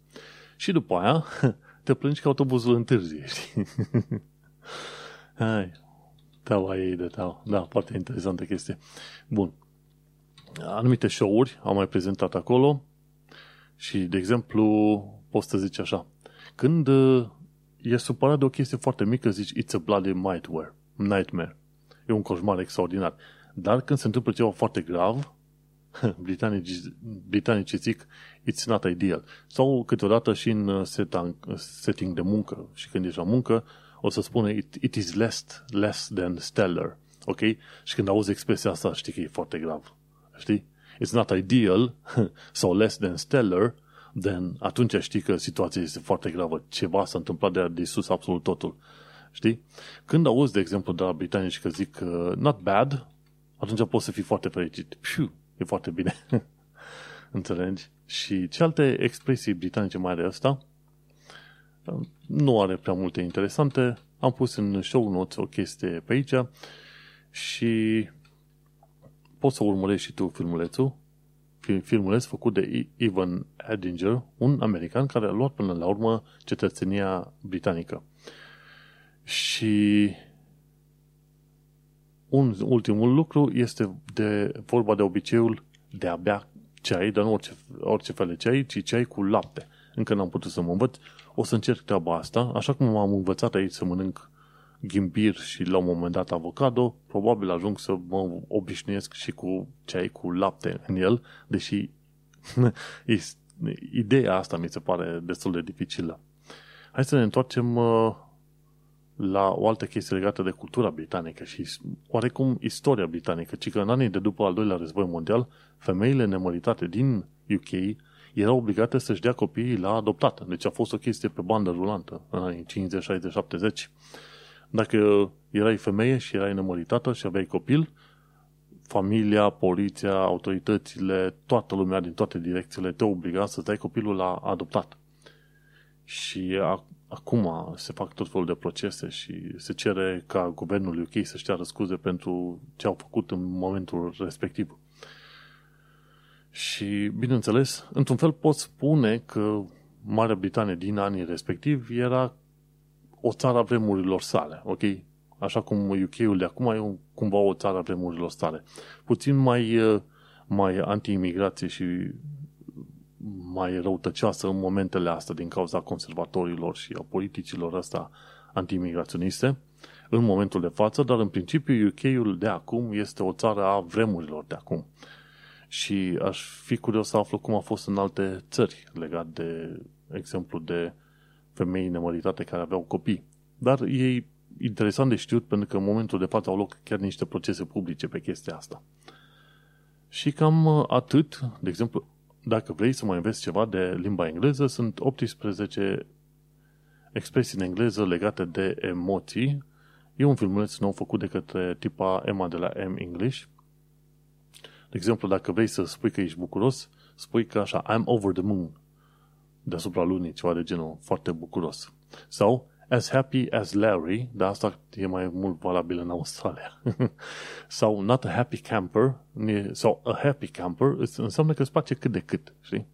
S2: Și după aia [LAUGHS] te plângi că autobuzul întârzie, [LAUGHS] știi? Hai, teaua ei de teaua. Da, foarte interesantă chestie. Bun. Anumite show-uri am mai prezentat acolo și, de exemplu, poți să zici așa. Când uh, e supărat de o chestie foarte mică, zici It's a bloody nightmare. Nightmare. E un coșmar extraordinar. Dar când se întâmplă ceva foarte grav, [LAUGHS] britanici, britanici zic It's not ideal. Sau câteodată și în uh, setting de muncă și când ești la muncă, o să spune it, it is less, less than stellar. Ok? Și când auzi expresia asta, știi că e foarte grav. Știi? It's not ideal [LAUGHS] sau less than stellar, then atunci știi că situația este foarte gravă. Ceva s-a întâmplat de, de sus absolut totul. Știi? Când auzi, de exemplu, de la britanici că zic uh, not bad, atunci poți să fii foarte fericit. Piu, e foarte bine. [LAUGHS] Înțelegi? Și ce alte expresii britanice mai are asta? Nu are prea multe interesante. Am pus în show notes o chestie pe aici și poți să urmărești și tu filmulețul. Filmuleț făcut de Ivan Edinger, un american care a luat până la urmă cetățenia britanică. Și un ultimul lucru este de vorba de obiceiul de a bea ceai, dar nu orice, orice fel de ceai, ci ceai cu lapte. Încă n-am putut să mă învăț. O să încerc treaba asta, așa cum m-am învățat aici să mănânc ghimbir și la un moment dat avocado, probabil ajung să mă obișnuiesc și cu ceai cu lapte în el, deși [LAUGHS] ideea asta mi se pare destul de dificilă. Hai să ne întoarcem uh, la o altă chestie legată de cultura britanică și oarecum istoria britanică, ci că în anii de după al doilea război mondial, femeile nemăritate din UK erau obligate să-și dea copiii la adoptat. Deci a fost o chestie pe bandă rulantă în anii 50, 60, 70. Dacă erai femeie și erai nemăritată și aveai copil, familia, poliția, autoritățile, toată lumea din toate direcțiile te obliga să dai copilul la adoptat. Și acum se fac tot felul de procese și se cere ca guvernul UK să-și ceară scuze pentru ce au făcut în momentul respectiv. Și, bineînțeles, într-un fel pot spune că Marea Britanie din anii respectivi era o țară a vremurilor sale, ok? Așa cum UK-ul de acum e cumva o țară a vremurilor sale. Puțin mai, mai anti-imigrație și mai răutăcioasă în momentele astea din cauza conservatorilor și a politicilor astea anti-imigraționiste în momentul de față, dar în principiu UK-ul de acum este o țară a vremurilor de acum. Și aș fi curios să aflu cum a fost în alte țări legat de exemplu de femei nemăritate care aveau copii. Dar e interesant de știut pentru că în momentul de față au loc chiar niște procese publice pe chestia asta. Și cam atât, de exemplu, dacă vrei să mai înveți ceva de limba engleză, sunt 18 expresii în engleză legate de emoții. E un filmuleț nou făcut de către tipa Emma de la M English. De exemplu, dacă vrei să spui că ești bucuros, spui că așa, I'm over the moon. Deasupra lunii, ceva de genul, foarte bucuros. Sau, as happy as Larry, dar asta e mai mult valabil în Australia. [LAUGHS] sau not a happy camper, sau a happy camper, înseamnă că îți place cât de cât, știi?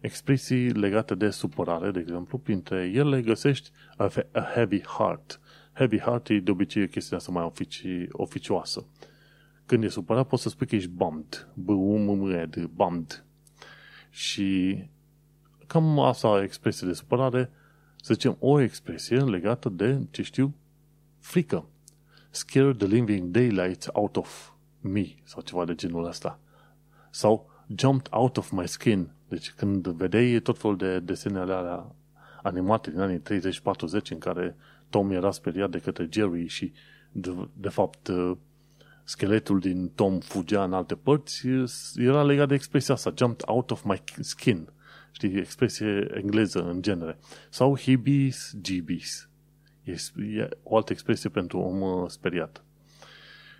S2: Expresii legate de supărare, de exemplu, printre ele găsești a, a heavy heart. Heavy heart e de obicei chestia asta mai ofici, oficioasă. Când e supărat, poți să spui că ești bummed. b u m m e d bummed. Și cam asta expresie de supărare să zicem, o expresie legată de, ce știu, frică. Scare the living daylight out of me, sau ceva de genul ăsta. Sau jumped out of my skin. Deci când vedeai tot felul de desene alea animate din anii 30-40 în care Tom era speriat de către Jerry și de, de fapt scheletul din Tom fugea în alte părți, era legat de expresia asta, jumped out of my skin știi, expresie engleză în genere. Sau hibis gibis. E o altă expresie pentru om uh, speriat.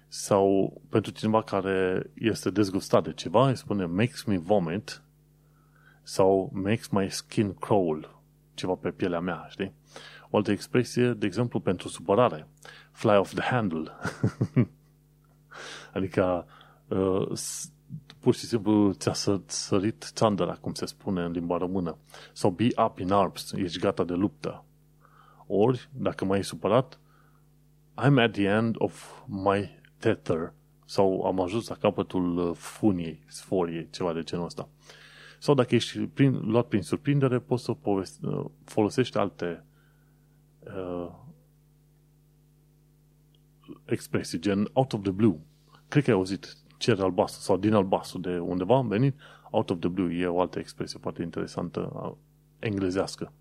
S2: Sau pentru cineva care este dezgustat de ceva, îi spune makes me vomit sau makes my skin crawl, ceva pe pielea mea, știi? O altă expresie, de exemplu, pentru supărare, fly off the handle. [LAUGHS] adică uh, pur și simplu ți-a sărit țandăra, cum se spune în limba română. Sau be up in arms, ești gata de luptă. Ori, dacă mai ai supărat, I'm at the end of my tether. Sau am ajuns la capătul uh, funiei, sforiei, ceva de genul ăsta. Sau dacă ești prin, luat prin surprindere, poți să povesti, uh, folosești alte uh, expresii, gen out of the blue. Cred că ai auzit cer albastru sau din albastru de undeva am venit, out of the blue e o altă expresie foarte interesantă englezească.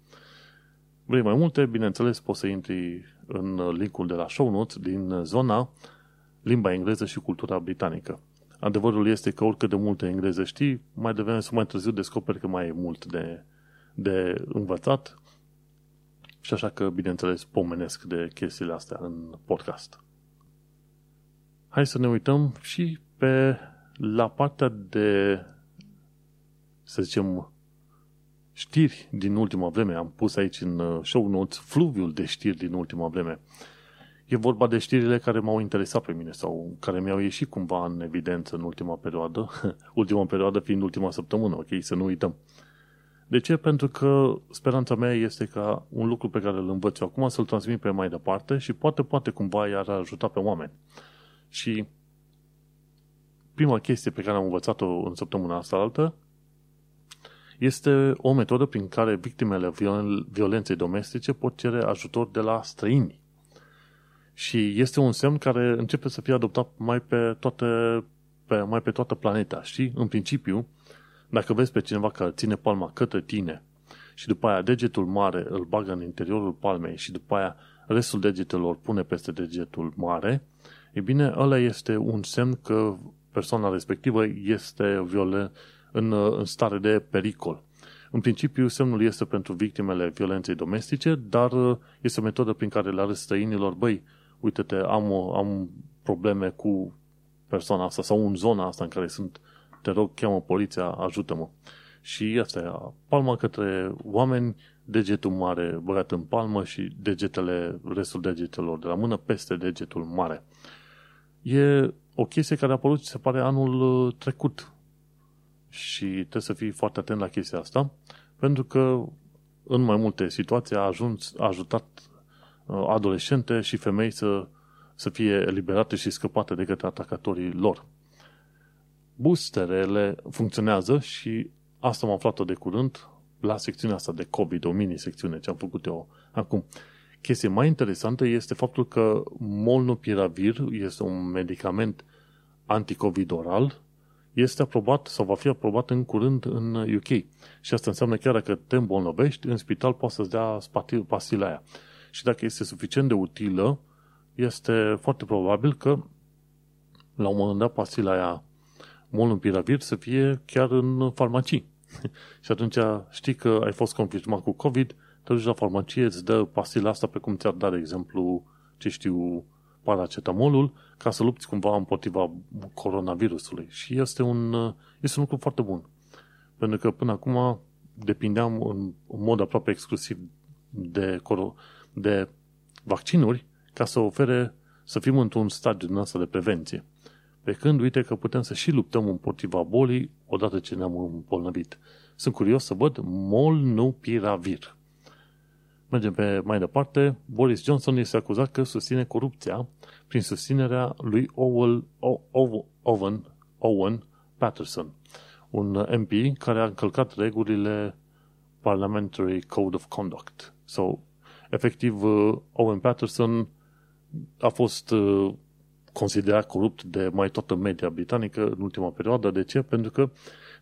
S2: Vrei mai multe? Bineînțeles, poți să intri în linkul de la show notes din zona limba engleză și cultura britanică. Adevărul este că oricât de multe engleză știi, mai devreme sau mai târziu descoperi că mai e mult de, de învățat și așa că, bineînțeles, pomenesc de chestiile astea în podcast. Hai să ne uităm și pe la partea de, să zicem, știri din ultima vreme. Am pus aici în uh, show notes fluviul de știri din ultima vreme. E vorba de știrile care m-au interesat pe mine sau care mi-au ieșit cumva în evidență în ultima perioadă. [LAUGHS] ultima perioadă fiind ultima săptămână, ok? Să nu uităm. De ce? Pentru că speranța mea este ca un lucru pe care îl învăț eu acum să-l transmit pe mai departe și poate, poate cumva i-ar ajuta pe oameni. Și prima chestie pe care am învățat-o în săptămâna asta altă este o metodă prin care victimele violenței domestice pot cere ajutor de la străini. Și este un semn care începe să fie adoptat mai pe, toate, pe, mai pe toată planeta. Știi? În principiu, dacă vezi pe cineva care ține palma către tine și după aia degetul mare îl bagă în interiorul palmei și după aia restul degetelor pune peste degetul mare, e bine, ăla este un semn că persoana respectivă este violent, în, în stare de pericol. În principiu, semnul este pentru victimele violenței domestice, dar este o metodă prin care le arăți străinilor, băi, uite-te, am, am probleme cu persoana asta sau în zona asta în care sunt, te rog, cheamă poliția, ajută-mă. Și asta e, palma către oameni, degetul mare băgat în palmă și degetele, restul degetelor de la mână peste degetul mare. E o chestie care a apărut, se pare, anul uh, trecut. Și trebuie să fii foarte atent la chestia asta, pentru că în mai multe situații a, ajuns, a ajutat uh, adolescente și femei să, să fie eliberate și scăpate de către atacatorii lor. Boosterele funcționează și asta am aflat-o de curând la secțiunea asta de COVID, o mini-secțiune ce am făcut eu acum. Chestia mai interesantă este faptul că molnupiravir este un medicament anticovid oral, este aprobat sau va fi aprobat în curând în UK. Și asta înseamnă chiar dacă te îmbolnăvești, în spital poți să-ți dea pastila aia. Și dacă este suficient de utilă, este foarte probabil că la un moment dat pastila aia molnupiravir să fie chiar în farmacii. [LAUGHS] și atunci știi că ai fost confirmat cu COVID, te duci la farmacie, îți dă pastila asta pe cum ți-ar da, de exemplu, ce știu, paracetamolul, ca să lupți cumva împotriva coronavirusului. Și este un, este un lucru foarte bun. Pentru că până acum depindeam în, în mod aproape exclusiv de, de vaccinuri ca să ofere să fim într-un stadiu din asta de prevenție. Pe când, uite că putem să și luptăm împotriva bolii odată ce ne-am îmbolnăvit. Sunt curios să văd molnupiravir. Mergem pe mai departe. Boris Johnson este acuzat că susține corupția prin susținerea lui Owen, Owen, Owen Patterson, un MP care a încălcat regulile Parliamentary Code of Conduct. So, efectiv, uh, Owen Patterson a fost uh, considerat corupt de mai toată media britanică în ultima perioadă. De ce? Pentru că,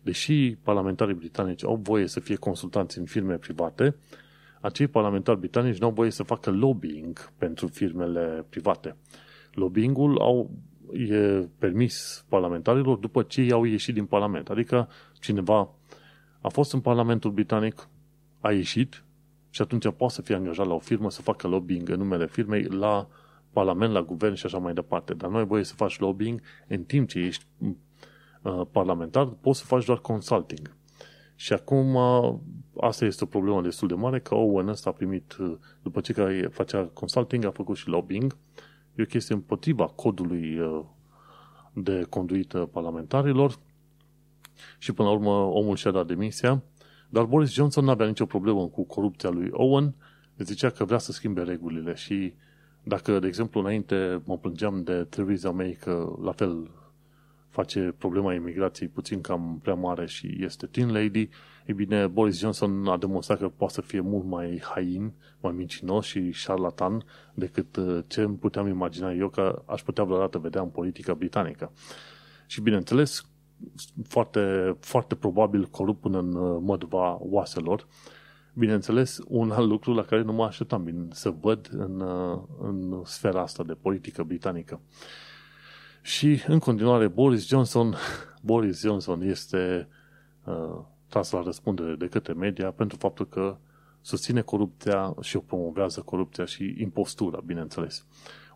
S2: deși parlamentarii britanici au voie să fie consultanți în firme private, acei parlamentari britanici nu au voie să facă lobbying pentru firmele private. Lobbyingul au, e permis parlamentarilor după ce i-au ieșit din parlament. Adică cineva a fost în Parlamentul Britanic, a ieșit și atunci poate să fie angajat la o firmă să facă lobbying în numele firmei la parlament, la guvern și așa mai departe. Dar nu ai voie să faci lobbying în timp ce ești uh, parlamentar, poți să faci doar consulting. Și acum asta este o problemă destul de mare, că Owen ăsta a primit, după ce facea consulting, a făcut și lobbying. E o chestie împotriva codului de conduită parlamentarilor și până la urmă omul și-a dat demisia. Dar Boris Johnson nu avea nicio problemă cu corupția lui Owen, zicea că vrea să schimbe regulile și dacă, de exemplu, înainte mă plângeam de Theresa May că la fel face problema imigrației puțin cam prea mare și este teen lady, e bine, Boris Johnson a demonstrat că poate să fie mult mai hain, mai mincinos și șarlatan decât uh, ce îmi puteam imagina eu că aș putea vreodată vedea în politica britanică. Și bineînțeles, foarte, foarte probabil corupt până în uh, mădva oaselor. Bineînțeles, un alt lucru la care nu mă așteptam bine, să văd în, uh, în sfera asta de politică britanică. Și, în continuare, Boris Johnson, [LAUGHS] Boris Johnson este uh, tras la răspundere de către media pentru faptul că susține corupția și o promovează corupția și impostura, bineînțeles.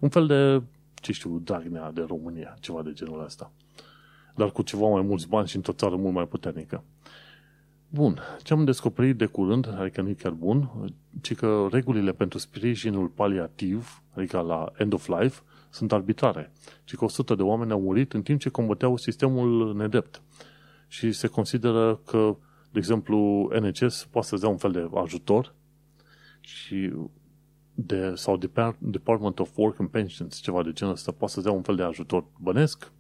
S2: Un fel de, ce știu, Dragnea de România, ceva de genul ăsta. Dar cu ceva mai mulți bani și într-o țară mult mai puternică. Bun, ce am descoperit de curând, adică nu e chiar bun, ci că regulile pentru sprijinul paliativ, adică la end of life, sunt arbitrare, ci că 100 de oameni au murit în timp ce combăteau sistemul nedrept. Și se consideră că, de exemplu, NHS poate să dea un fel de ajutor și de, sau Department of Work and Pensions, ceva de genul ăsta, poate să dea un fel de ajutor bănesc,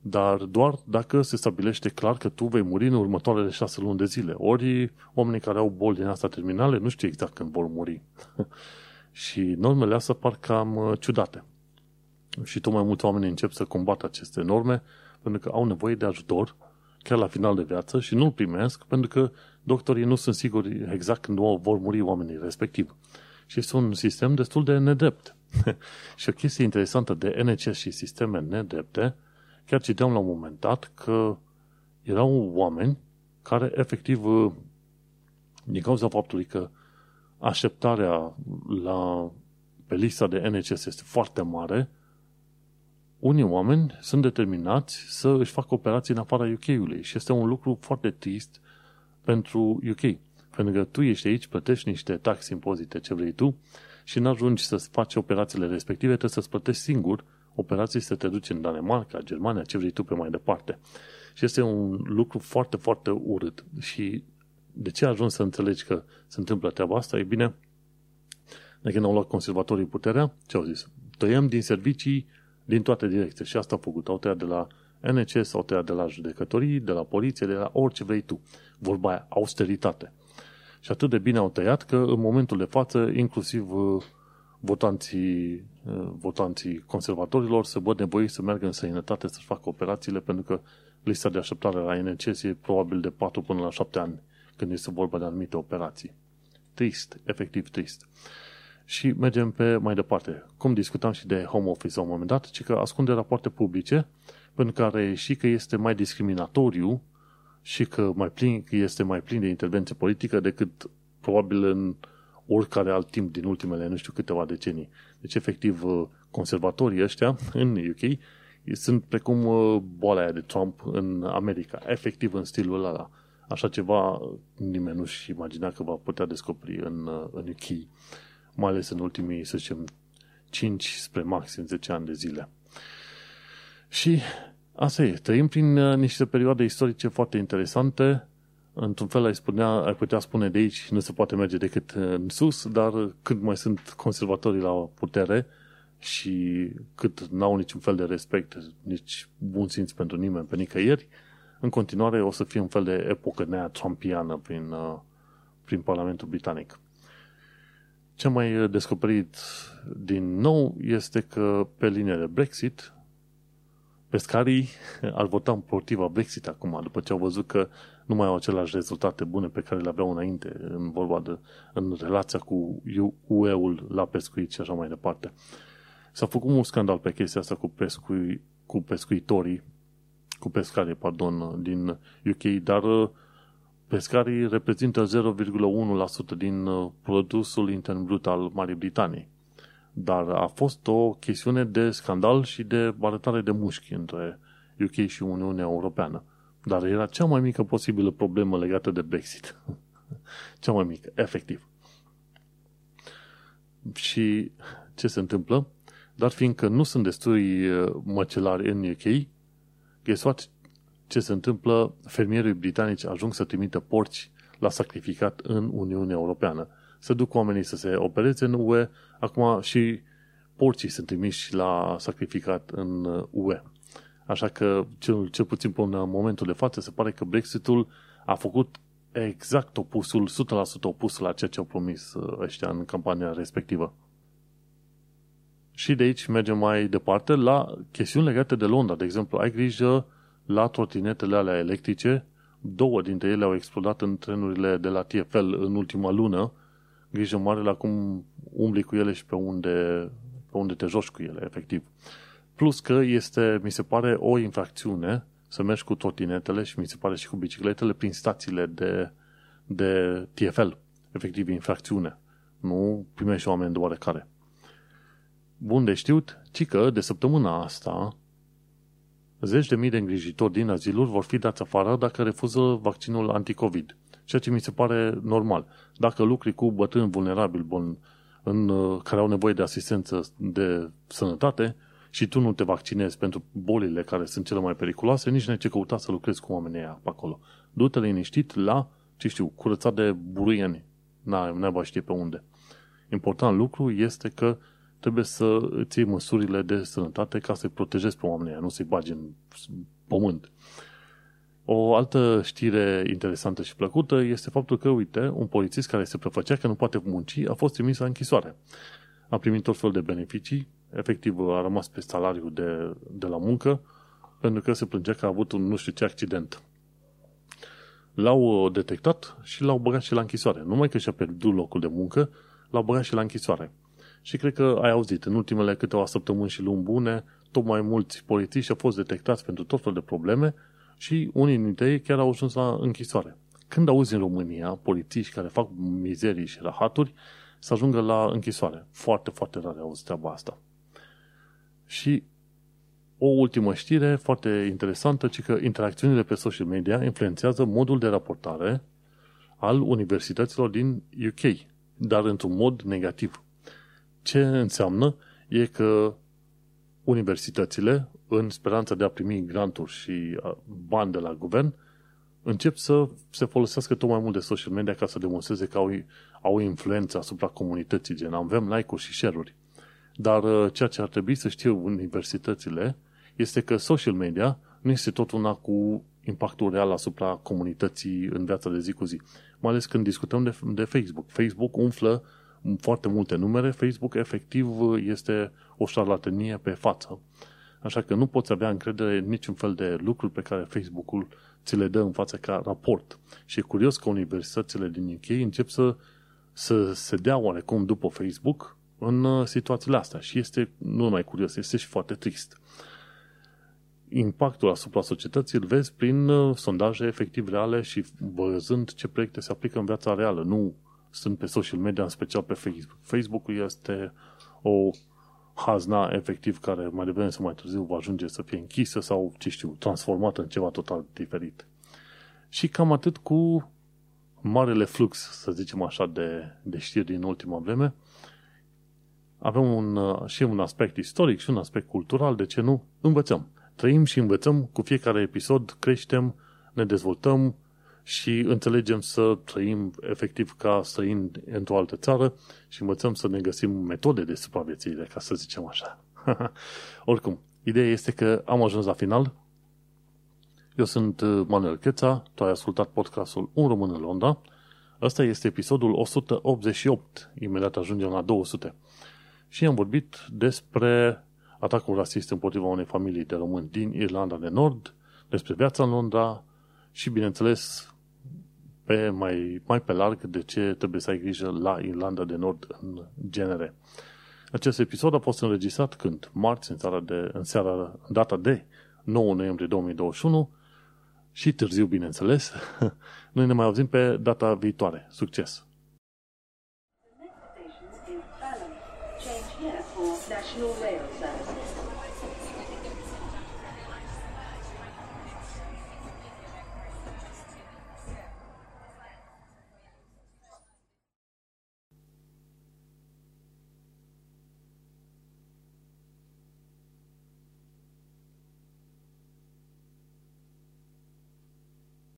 S2: dar doar dacă se stabilește clar că tu vei muri în următoarele șase luni de zile. Ori oamenii care au boli din asta terminale nu știu exact când vor muri. [LAUGHS] și normele astea par cam uh, ciudate. Și tot mai mulți oameni încep să combată aceste norme pentru că au nevoie de ajutor chiar la final de viață și nu-l primesc pentru că doctorii nu sunt siguri exact când vor muri oamenii respectiv. Și este un sistem destul de nedrept. [LAUGHS] și o chestie interesantă de NHS și sisteme nedrepte, chiar citeam la un moment dat că erau oameni care efectiv, din cauza faptului că așteptarea la, pe lista de NHS este foarte mare, unii oameni sunt determinați să își facă operații în afara UK-ului și este un lucru foarte trist pentru UK. Pentru că tu ești aici, plătești niște taxe, impozite, ce vrei tu și nu ajungi să faci operațiile respective, trebuie să-ți plătești singur operații să te duci în Danemarca, Germania, ce vrei tu pe mai departe. Și este un lucru foarte, foarte urât. Și de ce ajuns să înțelegi că se întâmplă treaba asta? E bine, de când au luat conservatorii puterea, ce au zis? Tăiem din servicii din toate direcțiile. Și asta au făcut. Au tăiat de la NCS, au tăiat de la judecătorii, de la poliție, de la orice vrei tu. Vorba aia, austeritate. Și atât de bine au tăiat că în momentul de față, inclusiv uh, votanții, uh, votanții conservatorilor se văd nevoiți să meargă în sănătate să-și facă operațiile pentru că lista de așteptare la NCS e probabil de 4 până la 7 ani când este vorba de anumite operații. Trist, efectiv trist. Și mergem pe mai departe. Cum discutam și de home office la un moment dat, ci că ascunde rapoarte publice pentru care și că este mai discriminatoriu și că mai plin, că este mai plin de intervenție politică decât probabil în oricare alt timp din ultimele, nu știu, câteva decenii. Deci, efectiv, conservatorii ăștia [LAUGHS] în UK sunt precum uh, boala aia de Trump în America, efectiv în stilul ăla. Așa ceva nimeni nu-și imagina că va putea descoperi în, uh, în UK, mai ales în ultimii, să zicem, 5 spre maxim 10 ani de zile. Și asta e, trăim prin uh, niște perioade istorice foarte interesante, într-un fel ai, spunea, ai putea spune de aici nu se poate merge decât în sus, dar când mai sunt conservatorii la putere, și cât n-au niciun fel de respect, nici bun simț pentru nimeni, pe nicăieri, în continuare o să fie un fel de epocă nea trumpiană prin, uh, prin Parlamentul Britanic. Ce mai descoperit din nou este că pe linia de Brexit, pescarii [LAUGHS] ar vota împotriva Brexit acum, după ce au văzut că nu mai au aceleași rezultate bune pe care le aveau înainte în vorba de, în relația cu UE-ul la pescuit și așa mai departe. S-a făcut un scandal pe chestia asta cu, pescui, cu pescuitorii, cu pescarii, pardon, din UK, dar uh, pescarii reprezintă 0,1% din uh, produsul intern brut al Marii Britanii. Dar a fost o chestiune de scandal și de arătare de mușchi între UK și Uniunea Europeană. Dar era cea mai mică posibilă problemă legată de Brexit. [LAUGHS] cea mai mică, efectiv. Și ce se întâmplă? Dar fiindcă nu sunt destui uh, măcelari în UK, guess what? Ce se întâmplă? Fermierii britanici ajung să trimită porci la sacrificat în Uniunea Europeană. Să duc oamenii să se opereze în UE, acum și porcii sunt trimiși la sacrificat în UE. Uh, Așa că, cel, cel puțin până în momentul de față, se pare că Brexitul a făcut exact opusul, 100% opusul la ceea ce au promis uh, ăștia în campania respectivă. Și de aici mergem mai departe la chestiuni legate de Londra. De exemplu, ai grijă la trotinetele alea electrice. Două dintre ele au explodat în trenurile de la TFL în ultima lună. Grijă mare la cum umbli cu ele și pe unde, pe unde te joci cu ele, efectiv. Plus că este, mi se pare, o infracțiune să mergi cu trotinetele și mi se pare și cu bicicletele prin stațiile de, de TFL. Efectiv, infracțiune. Nu primești oameni de oarecare bun de știut, ci că de săptămâna asta zeci de mii de îngrijitori din aziluri vor fi dați afară dacă refuză vaccinul anticovid. Ceea ce mi se pare normal. Dacă lucri cu bătrâni vulnerabili bun, în, care au nevoie de asistență de sănătate și tu nu te vaccinezi pentru bolile care sunt cele mai periculoase, nici nu ai ce căuta să lucrezi cu oamenii aia pe acolo. Du-te liniștit la, ce știu, curățat de buruieni. N-ai știe pe unde. Important lucru este că trebuie să îți iei măsurile de sănătate ca să-i protejezi pe oamenii, nu să-i bagi în pământ. O altă știre interesantă și plăcută este faptul că, uite, un polițist care se prefăcea că nu poate munci a fost trimis la închisoare. A primit tot fel de beneficii, efectiv a rămas pe salariul de, de la muncă, pentru că se plângea că a avut un nu știu ce accident. l-au detectat și l-au băgat și la închisoare. Numai că și-a pierdut locul de muncă, l-au băgat și la închisoare. Și cred că ai auzit, în ultimele câteva săptămâni și luni bune, tot mai mulți politici au fost detectați pentru tot felul de probleme și unii dintre ei chiar au ajuns la închisoare. Când auzi în România politici care fac mizerii și rahaturi, să ajungă la închisoare. Foarte, foarte rar auzi treaba asta. Și o ultimă știre foarte interesantă, ci că interacțiunile pe social media influențează modul de raportare al universităților din UK, dar într-un mod negativ. Ce înseamnă e că universitățile, în speranța de a primi granturi și bani de la guvern, încep să se folosească tot mai mult de social media ca să demonstreze că au, au influență asupra comunității, gen avem like-uri și share-uri. Dar uh, ceea ce ar trebui să știe universitățile este că social media nu este tot una cu impactul real asupra comunității în viața de zi cu zi. Mai ales când discutăm de, de Facebook. Facebook umflă foarte multe numere, Facebook efectiv este o șarlatanie pe față. Așa că nu poți avea încredere în niciun fel de lucruri pe care Facebook-ul ți le dă în față ca raport. Și e curios că universitățile din UK încep să, să se dea oarecum după Facebook în uh, situațiile astea. Și este nu numai curios, este și foarte trist. Impactul asupra societății îl vezi prin uh, sondaje efectiv reale și văzând ce proiecte se aplică în viața reală. Nu sunt pe social media, în special pe Facebook. Facebook-ul este o hazna efectiv care mai devreme sau mai târziu va ajunge să fie închisă sau, ce știu, transformată în ceva total diferit. Și cam atât cu marele flux, să zicem așa, de, de știri din ultima vreme. Avem un, și un aspect istoric și un aspect cultural, de ce nu? Învățăm. Trăim și învățăm, cu fiecare episod creștem, ne dezvoltăm, și înțelegem să trăim efectiv ca străini într-o altă țară și învățăm să ne găsim metode de supraviețuire, ca să zicem așa. [LAUGHS] Oricum, ideea este că am ajuns la final. Eu sunt uh, Manuel Cheța, tu ai ascultat podcastul Un Român în Londra. Ăsta este episodul 188, imediat ajungem la 200. Și am vorbit despre atacul rasist împotriva unei familii de români din Irlanda de Nord, despre viața în Londra și, bineînțeles, pe mai, mai pe larg de ce trebuie să ai grijă la Irlanda de Nord în genere. Acest episod a fost înregistrat când? Marți, în seara, de, în seara în data de 9 noiembrie 2021 și târziu, bineînțeles. [LAUGHS] Noi ne mai auzim pe data viitoare. Succes!